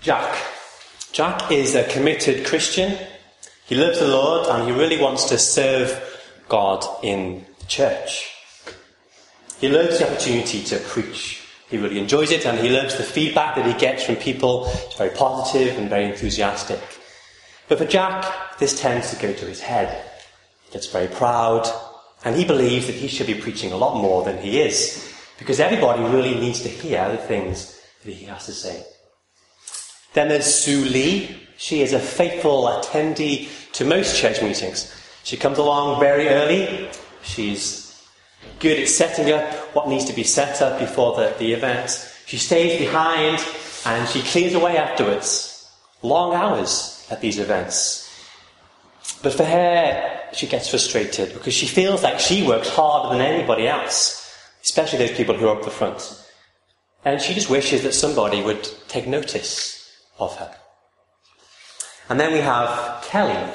Jack. Jack is a committed Christian. He loves the Lord and he really wants to serve God in the church. He loves the opportunity to preach. He really enjoys it and he loves the feedback that he gets from people. It's very positive and very enthusiastic. But for Jack, this tends to go to his head. He gets very proud and he believes that he should be preaching a lot more than he is because everybody really needs to hear the things that he has to say. Then there's Sue Lee. She is a faithful attendee to most church meetings. She comes along very early. She's good at setting up what needs to be set up before the, the event. She stays behind and she clears away afterwards. Long hours at these events. But for her, she gets frustrated because she feels like she works harder than anybody else, especially those people who are up the front. And she just wishes that somebody would take notice of her. And then we have Kelly.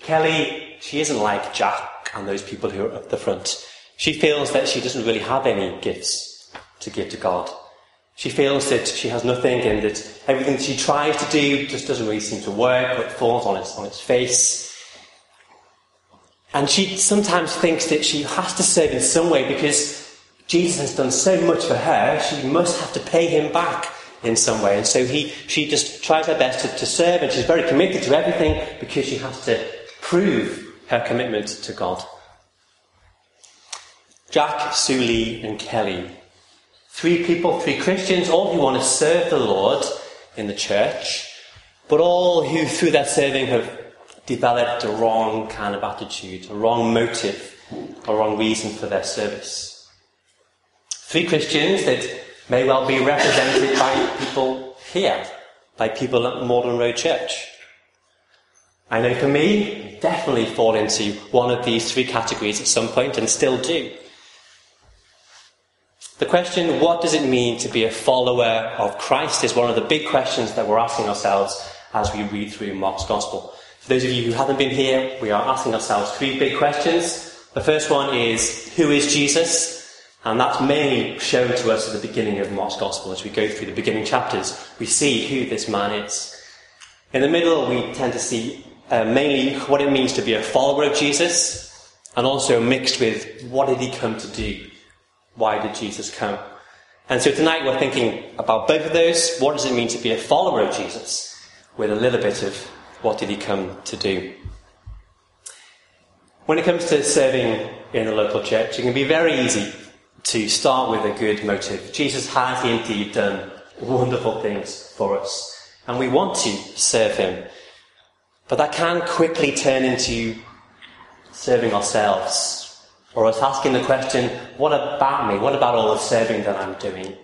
Kelly, she isn't like Jack and those people who are at the front. She feels that she doesn't really have any gifts to give to God. She feels that she has nothing and that everything she tries to do just doesn't really seem to work or it falls on its, on its face. And she sometimes thinks that she has to serve in some way because Jesus has done so much for her, she must have to pay him back in some way. And so he, she just tries her best to, to serve, and she's very committed to everything because she has to prove her commitment to God. Jack, Sue Lee, and Kelly. Three people, three Christians, all who want to serve the Lord in the church, but all who, through their serving, have developed a wrong kind of attitude, a wrong motive, a wrong reason for their service. Three Christians that may well be represented by people here, by people at Magdalen Road Church. I know for me, definitely fall into one of these three categories at some point and still do. The question, what does it mean to be a follower of Christ, is one of the big questions that we're asking ourselves as we read through Mark's Gospel. For those of you who haven't been here, we are asking ourselves three big questions. The first one is, who is Jesus? And that's mainly shown to us at the beginning of Mark's Gospel. As we go through the beginning chapters, we see who this man is. In the middle, we tend to see uh, mainly what it means to be a follower of Jesus, and also mixed with what did he come to do? Why did Jesus come? And so tonight we're thinking about both of those. What does it mean to be a follower of Jesus? With a little bit of what did he come to do? When it comes to serving in the local church, it can be very easy to start with a good motive. Jesus has indeed done wonderful things for us, and we want to serve him. But that can quickly turn into serving ourselves, or us asking the question, what about me? What about all the serving that I'm doing?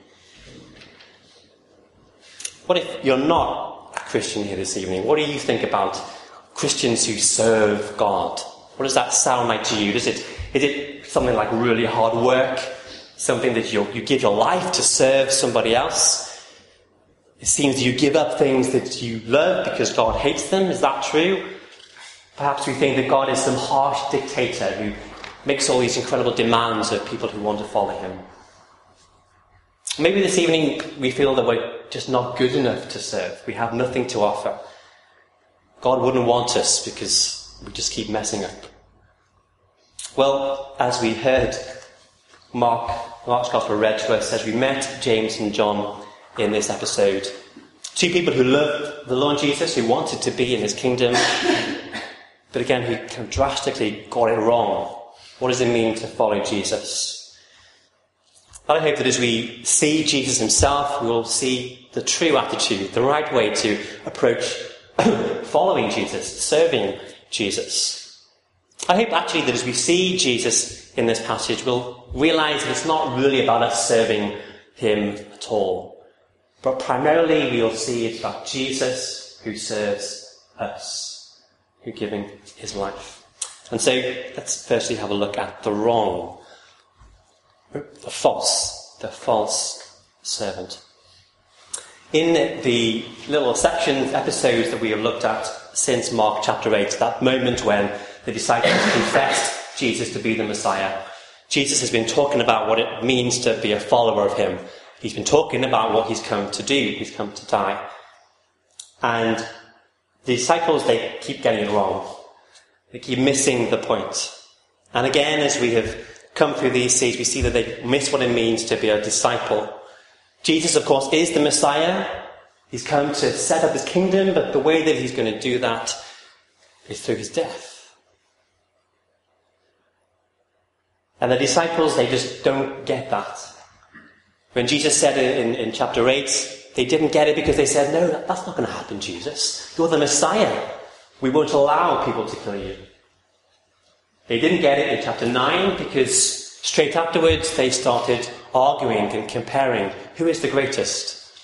What if you're not a Christian here this evening? What do you think about Christians who serve God? What does that sound like to you? Is it, is it something like really hard work? Something that you, you give your life to serve somebody else. It seems you give up things that you love because God hates them. Is that true? Perhaps we think that God is some harsh dictator who makes all these incredible demands of people who want to follow him. Maybe this evening we feel that we're just not good enough to serve. We have nothing to offer. God wouldn't want us because we just keep messing up. Well, as we heard, Mark Mark's Gospel read to us as we met James and John in this episode. Two people who loved the Lord Jesus, who wanted to be in his kingdom, but again, who kind of drastically got it wrong. What does it mean to follow Jesus? I hope that as we see Jesus himself, we will see the true attitude, the right way to approach following Jesus, serving Jesus. I hope actually that as we see Jesus in this passage, we'll realize that it's not really about us serving him at all. But primarily we'll see it's about Jesus who serves us, who giving his life. And so let's firstly have a look at the wrong, the false, the false servant. In the little sections, episodes that we have looked at since Mark chapter 8, that moment when the disciples confessed Jesus to be the Messiah. Jesus has been talking about what it means to be a follower of him. He's been talking about what he's come to do. He's come to die. And the disciples, they keep getting it wrong. They keep missing the point. And again, as we have come through these seeds, we see that they miss what it means to be a disciple. Jesus, of course, is the Messiah. He's come to set up his kingdom, but the way that he's going to do that is through his death. And the disciples, they just don't get that. When Jesus said in, in chapter 8, they didn't get it because they said, No, that's not going to happen, Jesus. You're the Messiah. We won't allow people to kill you. They didn't get it in chapter 9 because straight afterwards they started arguing and comparing who is the greatest.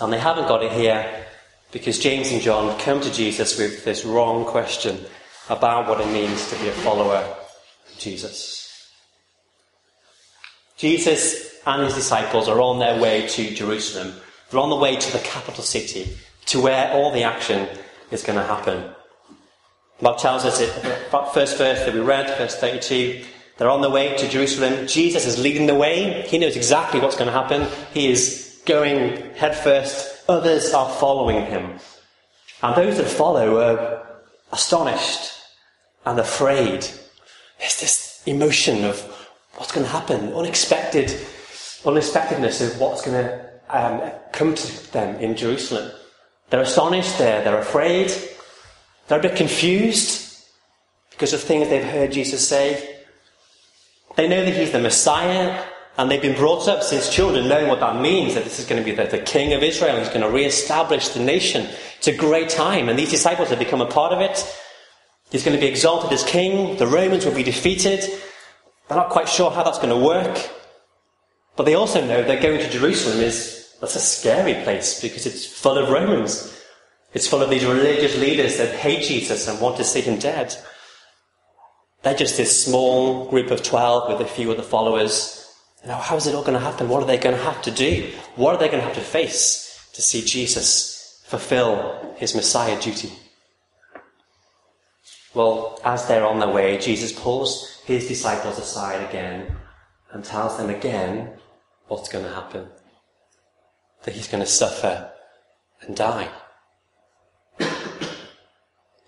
And they haven't got it here because James and John come to Jesus with this wrong question about what it means to be a follower Jesus. Jesus and his disciples are on their way to Jerusalem. They're on the way to the capital city, to where all the action is going to happen. Mark tells us the first verse that we read, verse 32, they're on the way to Jerusalem. Jesus is leading the way. He knows exactly what's going to happen. He is going headfirst. Others are following him. And those that follow are astonished and afraid. There's this emotion of what's going to happen, unexpected, unexpectedness of what's going to um, come to them in Jerusalem. They're astonished, they're, they're afraid, they're a bit confused because of things they've heard Jesus say. They know that he's the Messiah, and they've been brought up since children knowing what that means, that this is going to be the, the king of Israel, he's going to re-establish the nation. It's a great time, and these disciples have become a part of it. He's going to be exalted as king, the Romans will be defeated, they're not quite sure how that's going to work. But they also know that going to Jerusalem is that's a scary place because it's full of Romans. It's full of these religious leaders that hate Jesus and want to see him dead. They're just this small group of 12 with a few other followers. Know, how is it all going to happen? What are they going to have to do? What are they going to have to face to see Jesus fulfill his Messiah duty? Well, as they're on their way, Jesus pulls his disciples aside again and tells them again what's going to happen. That he's going to suffer and die.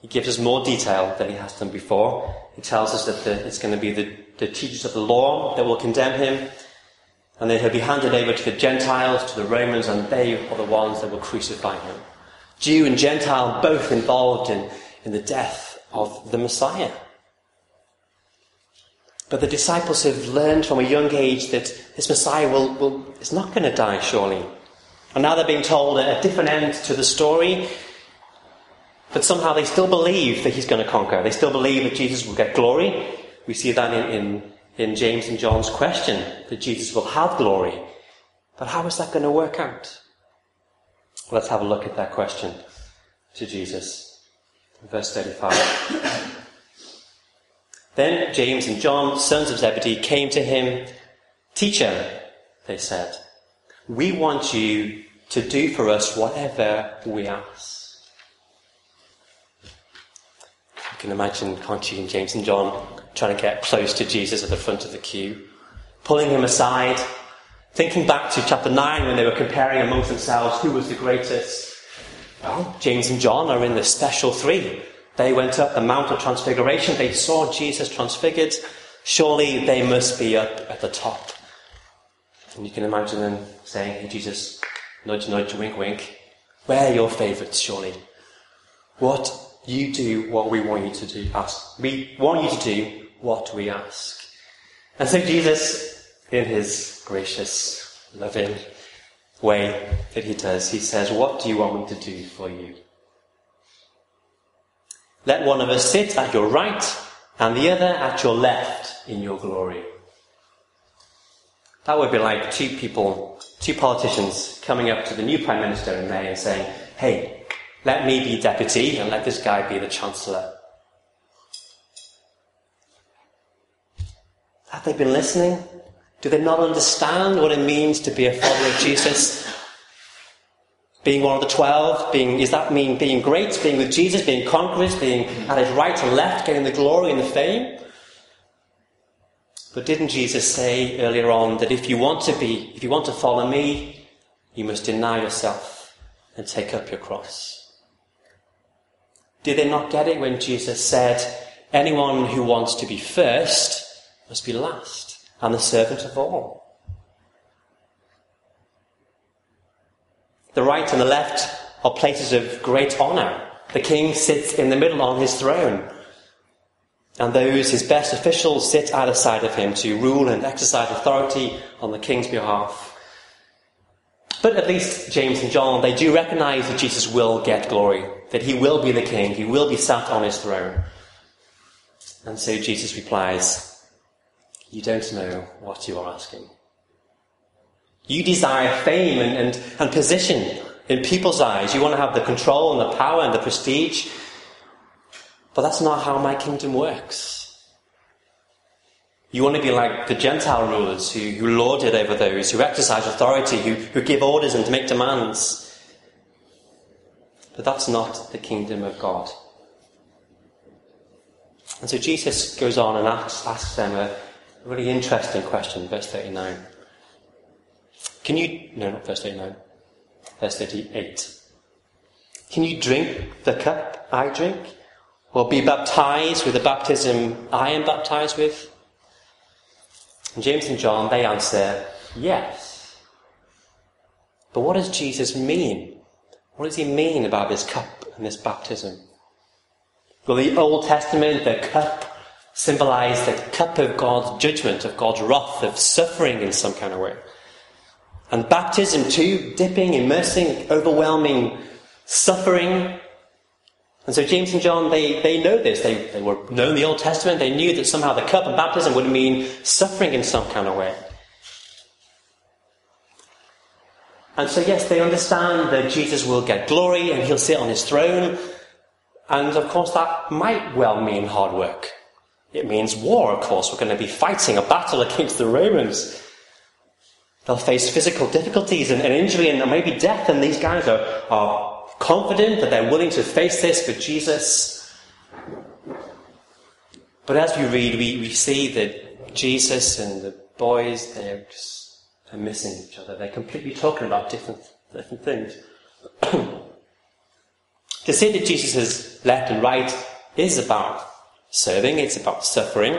he gives us more detail than he has done before. He tells us that the, it's going to be the, the teachers of the law that will condemn him, and then he'll be handed over to the Gentiles, to the Romans, and they are the ones that will crucify him. Jew and Gentile both involved in, in the death of the Messiah. But the disciples have learned from a young age that this Messiah will, will, is not going to die, surely. And now they're being told a different end to the story, but somehow they still believe that he's going to conquer. They still believe that Jesus will get glory. We see that in, in, in James and John's question, that Jesus will have glory. But how is that going to work out? Let's have a look at that question to Jesus. Verse 35. then James and John, sons of Zebedee, came to him. Teacher, they said, we want you to do for us whatever we ask. You can imagine, can't you, James and John trying to get close to Jesus at the front of the queue, pulling him aside, thinking back to chapter 9 when they were comparing amongst themselves who was the greatest. Well, James and John are in the special three. They went up the Mount of Transfiguration. They saw Jesus transfigured. Surely they must be up at the top. And you can imagine them saying, Hey, Jesus, nudge, nudge, wink, wink. We're your favourites, surely. What you do what we want you to do. Ask. We want you to do what we ask. And so Jesus, in his gracious, loving, way that he does. He says, What do you want me to do for you? Let one of us sit at your right and the other at your left in your glory. That would be like two people, two politicians coming up to the new Prime Minister in May and saying, Hey, let me be deputy and let this guy be the Chancellor. Have they been listening? Do they not understand what it means to be a follower of Jesus? Being one of the twelve, being, does that mean being great, being with Jesus, being conquerors, being at his right and left, getting the glory and the fame? But didn't Jesus say earlier on that if you want to be, if you want to follow me, you must deny yourself, and take up your cross. Did they not get it when Jesus said, Anyone who wants to be first must be last and the servant of all? The right and the left are places of great honour. The king sits in the middle on his throne, and those, his best officials, sit either side of him to rule and exercise authority on the king's behalf. But at least James and John, they do recognize that Jesus will get glory, that he will be the king, he will be sat on his throne. And so Jesus replies, You don't know what you are asking. You desire fame and, and, and position in people's eyes. You want to have the control and the power and the prestige. But that's not how my kingdom works. You want to be like the Gentile rulers who, who lord it over those, who exercise authority, who, who give orders and make demands. But that's not the kingdom of God. And so Jesus goes on and asks, asks them a really interesting question, verse 39. Can you, no, not verse 39, verse 38. Can you drink the cup I drink? Or be baptized with the baptism I am baptized with? And James and John, they answer, yes. But what does Jesus mean? What does he mean about this cup and this baptism? Well, the Old Testament, the cup symbolized the cup of God's judgment, of God's wrath, of suffering in some kind of way. And baptism too, dipping, immersing, overwhelming suffering and so James and John, they, they know this. They, they were known the Old Testament. They knew that somehow the cup of baptism would mean suffering in some kind of way. And so, yes, they understand that Jesus will get glory and he'll sit on his throne. And of course, that might well mean hard work. It means war, of course. We're going to be fighting a battle against the Romans. They'll face physical difficulties and, and injury and maybe death, and these guys are, are confident that they're willing to face this for Jesus. But as we read, we, we see that Jesus and the boys, they're just they're missing each other. They're completely talking about different, different things. to say that Jesus is left and right is about serving, it's about suffering.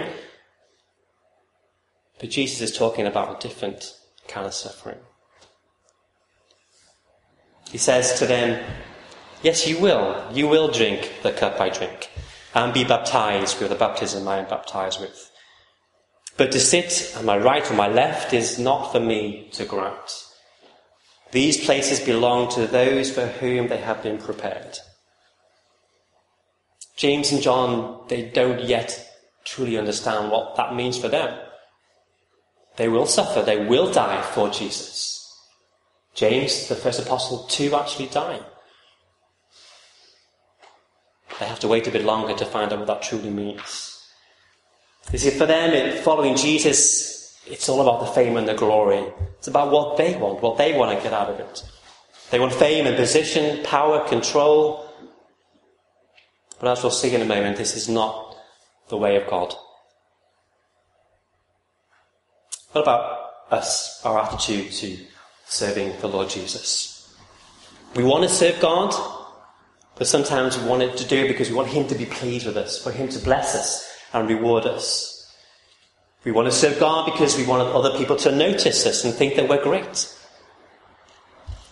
But Jesus is talking about a different kind of suffering. He says to them, Yes, you will. You will drink the cup I drink and be baptized with the baptism I am baptized with. But to sit on my right or my left is not for me to grant. These places belong to those for whom they have been prepared. James and John, they don't yet truly understand what that means for them. They will suffer, they will die for Jesus. James, the first apostle, too actually die. They have to wait a bit longer to find out what that truly means. You see, for them, following Jesus, it's all about the fame and the glory. It's about what they want, what they want to get out of it. They want fame and position, power, control. But as we'll see in a moment, this is not the way of God. What about us, our attitude to serving the Lord Jesus? We want to serve God, but sometimes we want it to do it because we want Him to be pleased with us, for Him to bless us and reward us. We want to serve God because we want other people to notice us and think that we're great.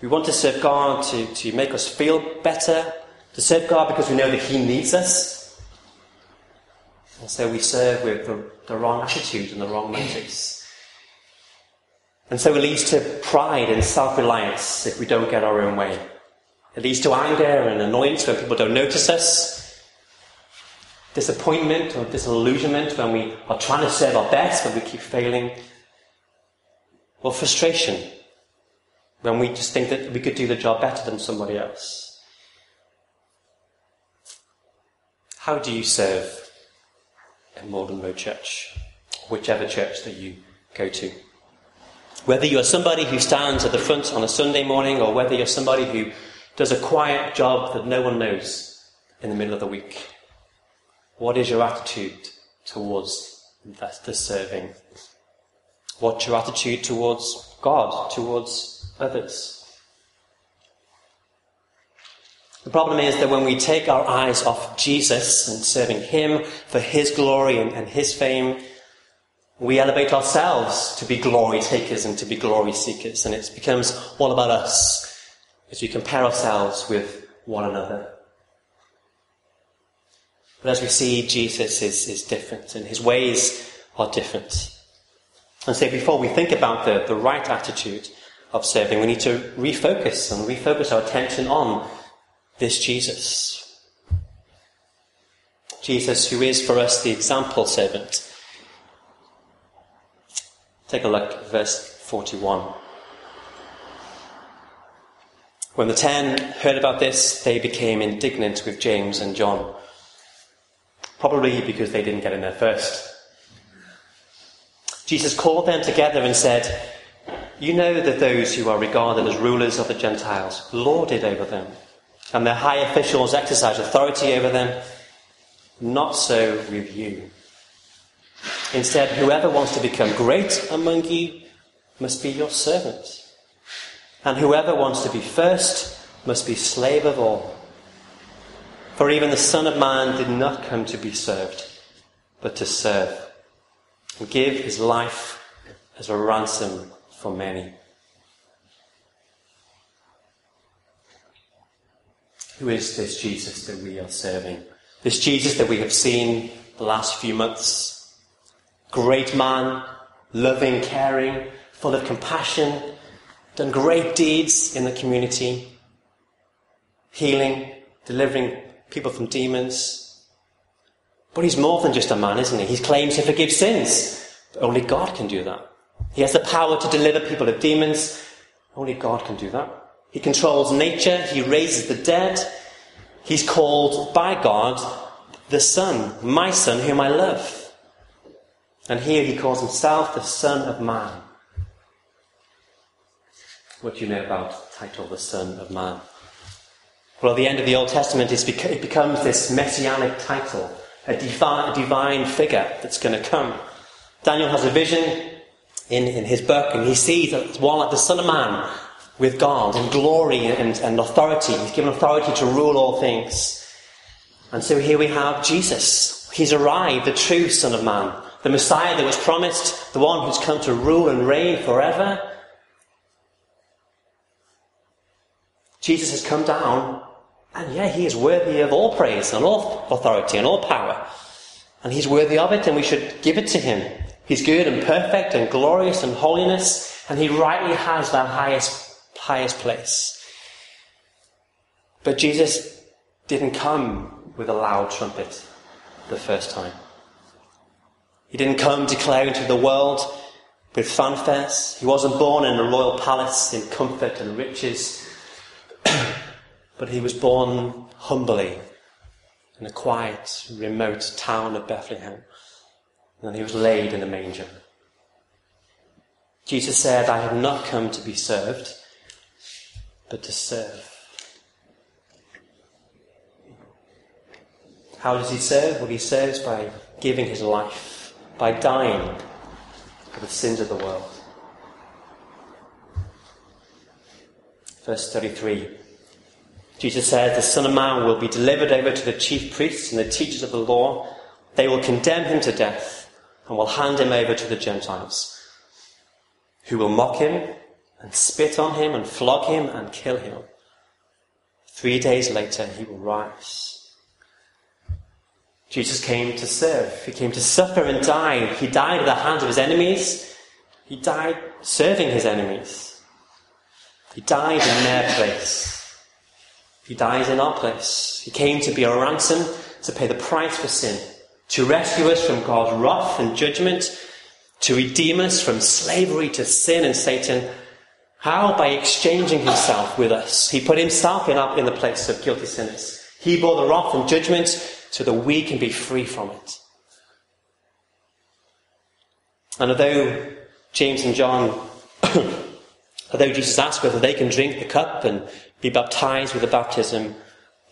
We want to serve God to, to make us feel better, to serve God because we know that He needs us. And so we serve with the, the wrong attitude and the wrong motives. And so it leads to pride and self reliance if we don't get our own way. It leads to anger and annoyance when people don't notice us, disappointment or disillusionment when we are trying to serve our best but we keep failing, or frustration when we just think that we could do the job better than somebody else. How do you serve in Magdalen Road Church, whichever church that you go to? Whether you're somebody who stands at the front on a Sunday morning or whether you're somebody who does a quiet job that no one knows in the middle of the week? What is your attitude towards the serving? What's your attitude towards God, towards others? The problem is that when we take our eyes off Jesus and serving Him for His glory and, and His fame, we elevate ourselves to be glory takers and to be glory seekers, and it becomes all about us as we compare ourselves with one another. But as we see, Jesus is, is different, and his ways are different. And so before we think about the, the right attitude of serving, we need to refocus and refocus our attention on this Jesus. Jesus, who is for us the example servant. Take a look at verse 41. When the ten heard about this, they became indignant with James and John. Probably because they didn't get in there first. Jesus called them together and said, You know that those who are regarded as rulers of the Gentiles lord it over them and their high officials exercise authority over them. Not so with you. Instead, whoever wants to become great among you must be your servant. And whoever wants to be first must be slave of all. For even the Son of Man did not come to be served, but to serve, and give his life as a ransom for many. Who is this Jesus that we are serving? This Jesus that we have seen the last few months. Great man, loving, caring, full of compassion, done great deeds in the community, healing, delivering people from demons. But he's more than just a man, isn't he? He claims to forgive sins. But only God can do that. He has the power to deliver people of demons. Only God can do that. He controls nature. He raises the dead. He's called by God the Son, my Son, whom I love. And here he calls himself the Son of Man. What do you know about the title, the Son of Man? Well, at the end of the Old Testament, it becomes this messianic title, a divine, figure that's going to come. Daniel has a vision in, in his book, and he sees one like the Son of Man with God in glory and, and authority. He's given authority to rule all things. And so here we have Jesus. He's arrived, the true Son of Man, the Messiah that was promised, the one who's come to rule and reign forever. Jesus has come down, and yeah, he is worthy of all praise and all authority and all power. And he's worthy of it, and we should give it to him. He's good and perfect and glorious and holiness, and he rightly has that highest highest place. But Jesus didn't come with a loud trumpet the first time. He didn't come declaring to the world with fanfares. He wasn't born in a royal palace in comfort and riches. but he was born humbly in a quiet, remote town of Bethlehem. And he was laid in a manger. Jesus said, I have not come to be served, but to serve. How does he serve? Well, he serves by giving his life, by dying for the sins of the world. Verse 33 Jesus says, The Son of Man will be delivered over to the chief priests and the teachers of the law. They will condemn him to death and will hand him over to the Gentiles, who will mock him and spit on him and flog him and kill him. Three days later, he will rise. Jesus came to serve. He came to suffer and die. He died at the hands of his enemies. He died serving his enemies. He died in their place. He dies in our place. He came to be a ransom, to pay the price for sin, to rescue us from God's wrath and judgment, to redeem us from slavery to sin and Satan, how? By exchanging himself with us. He put himself in, up in the place of guilty sinners. He bore the wrath and judgment so that we can be free from it. And although James and John, although Jesus asked whether they can drink the cup and be baptized with the baptism,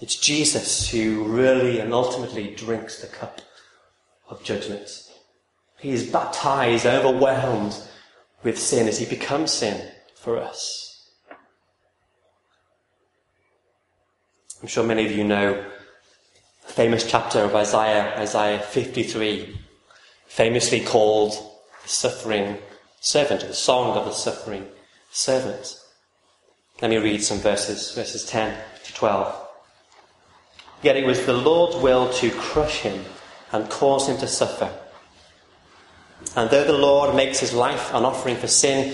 it's Jesus who really and ultimately drinks the cup of judgment. He is baptized, overwhelmed with sin as he becomes sin for us. I'm sure many of you know the famous chapter of Isaiah, Isaiah 53, famously called the suffering servant, the song of the suffering servant. Let me read some verses, verses 10 to 12. Yet it was the Lord's will to crush him and cause him to suffer. And though the Lord makes his life an offering for sin,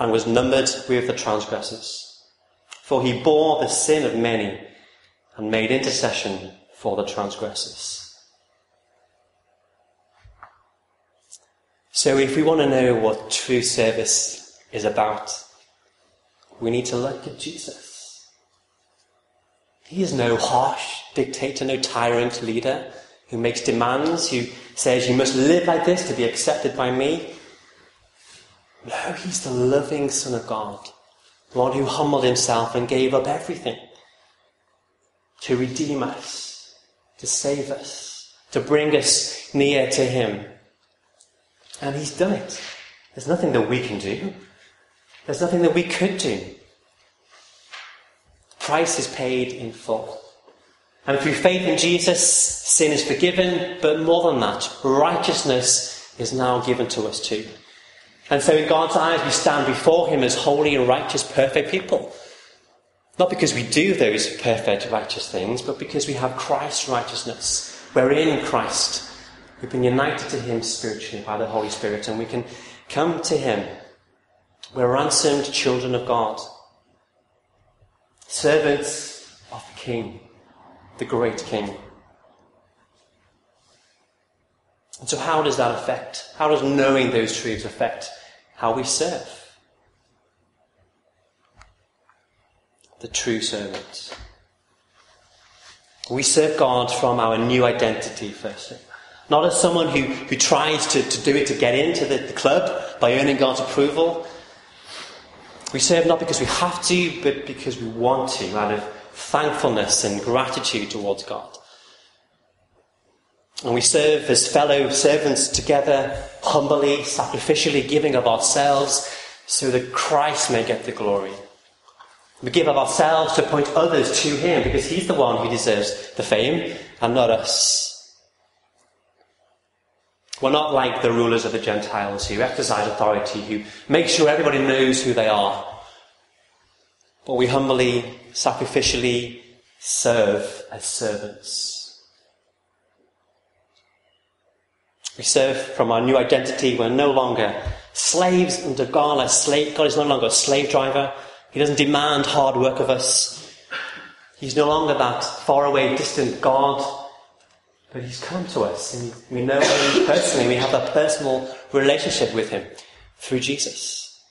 and was numbered with the transgressors. For he bore the sin of many, and made intercession for the transgressors. So, if we want to know what true service is about, we need to look at Jesus. He is no harsh dictator, no tyrant leader who makes demands, who says you must live like this to be accepted by me. No, he's the loving Son of God, the one who humbled himself and gave up everything to redeem us, to save us, to bring us near to him. And he's done it. There's nothing that we can do. There's nothing that we could do. Price is paid in full. And through faith in Jesus, sin is forgiven, but more than that, righteousness is now given to us too. And so in God's eyes, we stand before Him as holy and righteous, perfect people. Not because we do those perfect, righteous things, but because we have Christ's righteousness. We're in Christ. We've been united to Him spiritually by the Holy Spirit, and we can come to Him. We're ransomed children of God, servants of the King, the great King. And so, how does that affect? How does knowing those truths affect how we serve? The true servant. We serve God from our new identity, firstly. Not as someone who, who tries to, to do it to get into the, the club by earning God's approval. We serve not because we have to, but because we want to, out of thankfulness and gratitude towards God. And we serve as fellow servants together, humbly, sacrificially, giving of ourselves so that Christ may get the glory. We give of ourselves to point others to Him because He's the one who deserves the fame and not us. We're not like the rulers of the Gentiles who exercise authority, who make sure everybody knows who they are. But we humbly, sacrificially serve as servants. We serve from our new identity. We're no longer slaves under God. Slave, God is no longer a slave driver. He doesn't demand hard work of us. He's no longer that faraway, distant God but he's come to us and we know him personally. We have a personal relationship with him through Jesus.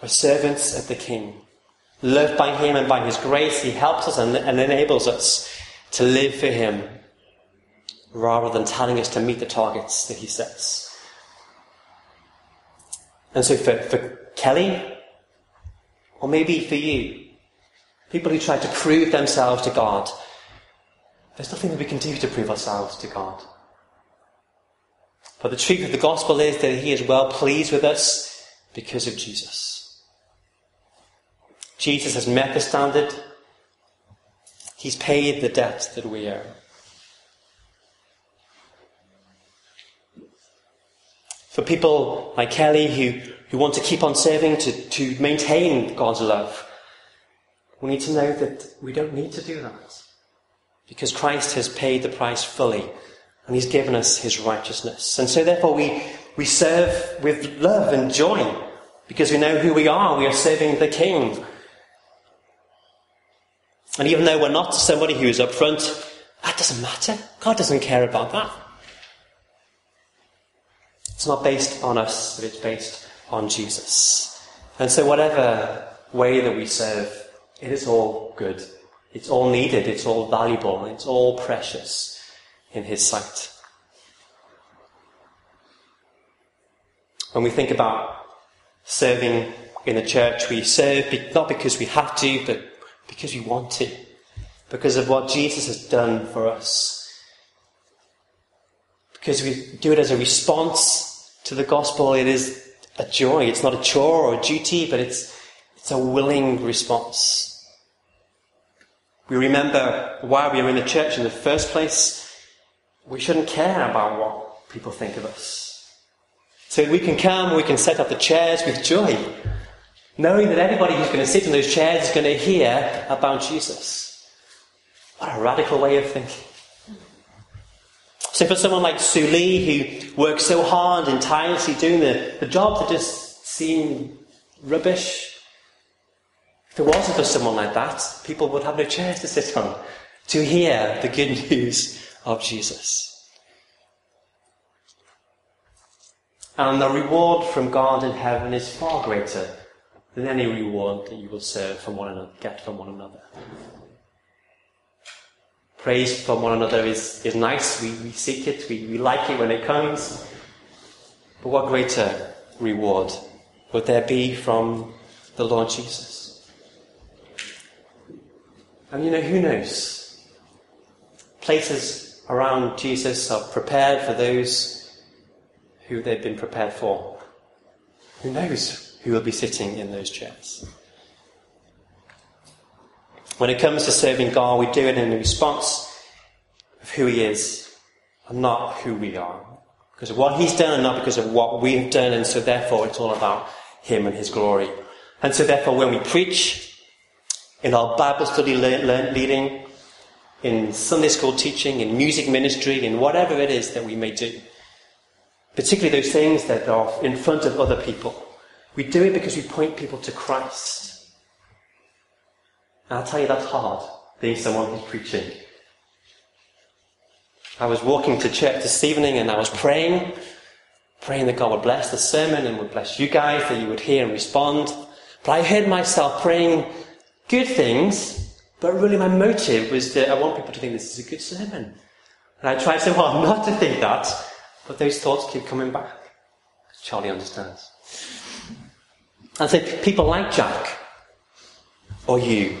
We're servants of the King. Loved by him and by his grace, he helps us and, and enables us to live for him rather than telling us to meet the targets that he sets. And so for, for Kelly, or maybe for you, people who try to prove themselves to God there's nothing that we can do to prove ourselves to God. But the truth of the gospel is that He is well pleased with us because of Jesus. Jesus has met the standard. He's paid the debt that we owe. For people like Kelly who, who want to keep on serving to, to maintain God's love, we need to know that we don't need to do that. Because Christ has paid the price fully and he's given us his righteousness. And so therefore we, we serve with love and joy because we know who we are. We are serving the King. And even though we're not somebody who is up front, that doesn't matter. God doesn't care about that. It's not based on us, but it's based on Jesus. And so whatever way that we serve, it is all good It's all needed, it's all valuable, it's all precious in His sight. When we think about serving in the church, we serve not because we have to, but because we want to. Because of what Jesus has done for us. Because we do it as a response to the gospel, it is a joy. It's not a chore or a duty, but it's, it's a willing response. We remember why we are in the church in the first place. We shouldn't care about what people think of us. So we can come, we can set up the chairs with joy, knowing that everybody who's going to sit in those chairs is going to hear about Jesus. What a radical way of thinking. So for someone like Sue Lee, who works so hard and tirelessly doing the, the job that just seem rubbish, if it wasn't for someone like that, people would have no chairs to sit on to hear the good news of Jesus. And the reward from God in heaven is far greater than any reward that you will serve from one another, get from one another. Praise from one another is, is nice. We, we seek it. We, we like it when it comes. But what greater reward would there be from the Lord Jesus? And you know, who knows? Places around Jesus are prepared for those who they've been prepared for. Who knows who will be sitting in those chairs? When it comes to serving God, we do it in response of who He is and not who we are. Because of what He's done and not because of what we've done, and so therefore it's all about Him and His glory. And so therefore when we preach, in our Bible study le- le- leading, in Sunday school teaching, in music ministry, in whatever it is that we may do, particularly those things that are in front of other people. We do it because we point people to Christ. And I'll tell you that's hard, being someone who's preaching. I was walking to church this evening and I was praying, praying that God would bless the sermon and would bless you guys, that you would hear and respond. But I heard myself praying good things, but really my motive was that I want people to think this is a good sermon. And I tried so hard not to think that, but those thoughts keep coming back. Charlie understands. I so people like Jack or you,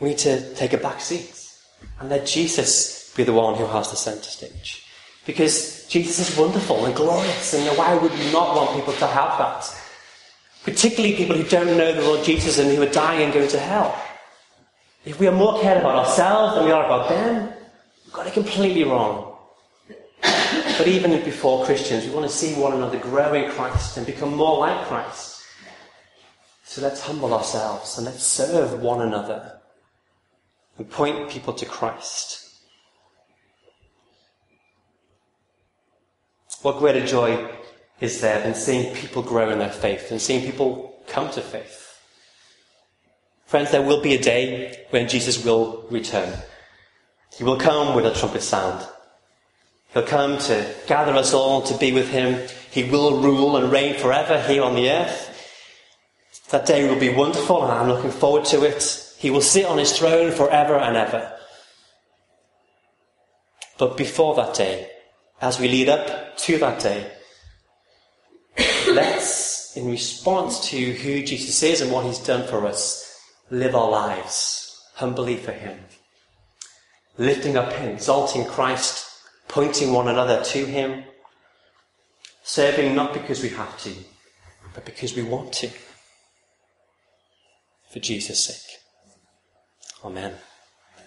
we need to take a back seat and let Jesus be the one who has the centre stage. Because Jesus is wonderful and glorious, and why would we not want people to have that? Particularly people who don't know the Lord Jesus and who are dying and going to hell. If we are more cared about ourselves than we are about them, we've got it completely wrong. But even before Christians, we want to see one another grow in Christ and become more like Christ. So let's humble ourselves and let's serve one another and point people to Christ. What greater joy is there than seeing people grow in their faith and seeing people come to faith? Friends, there will be a day when Jesus will return. He will come with a trumpet sound. He'll come to gather us all to be with him. He will rule and reign forever here on the earth. That day will be wonderful and I'm looking forward to it. He will sit on his throne forever and ever. But before that day, as we lead up to that day, let's, in response to who Jesus is and what he's done for us, live our lives humbly for him lifting up Him, exalting Christ, pointing one another to Him, serving not because we have to, but because we want to. For Jesus' sake. Amen.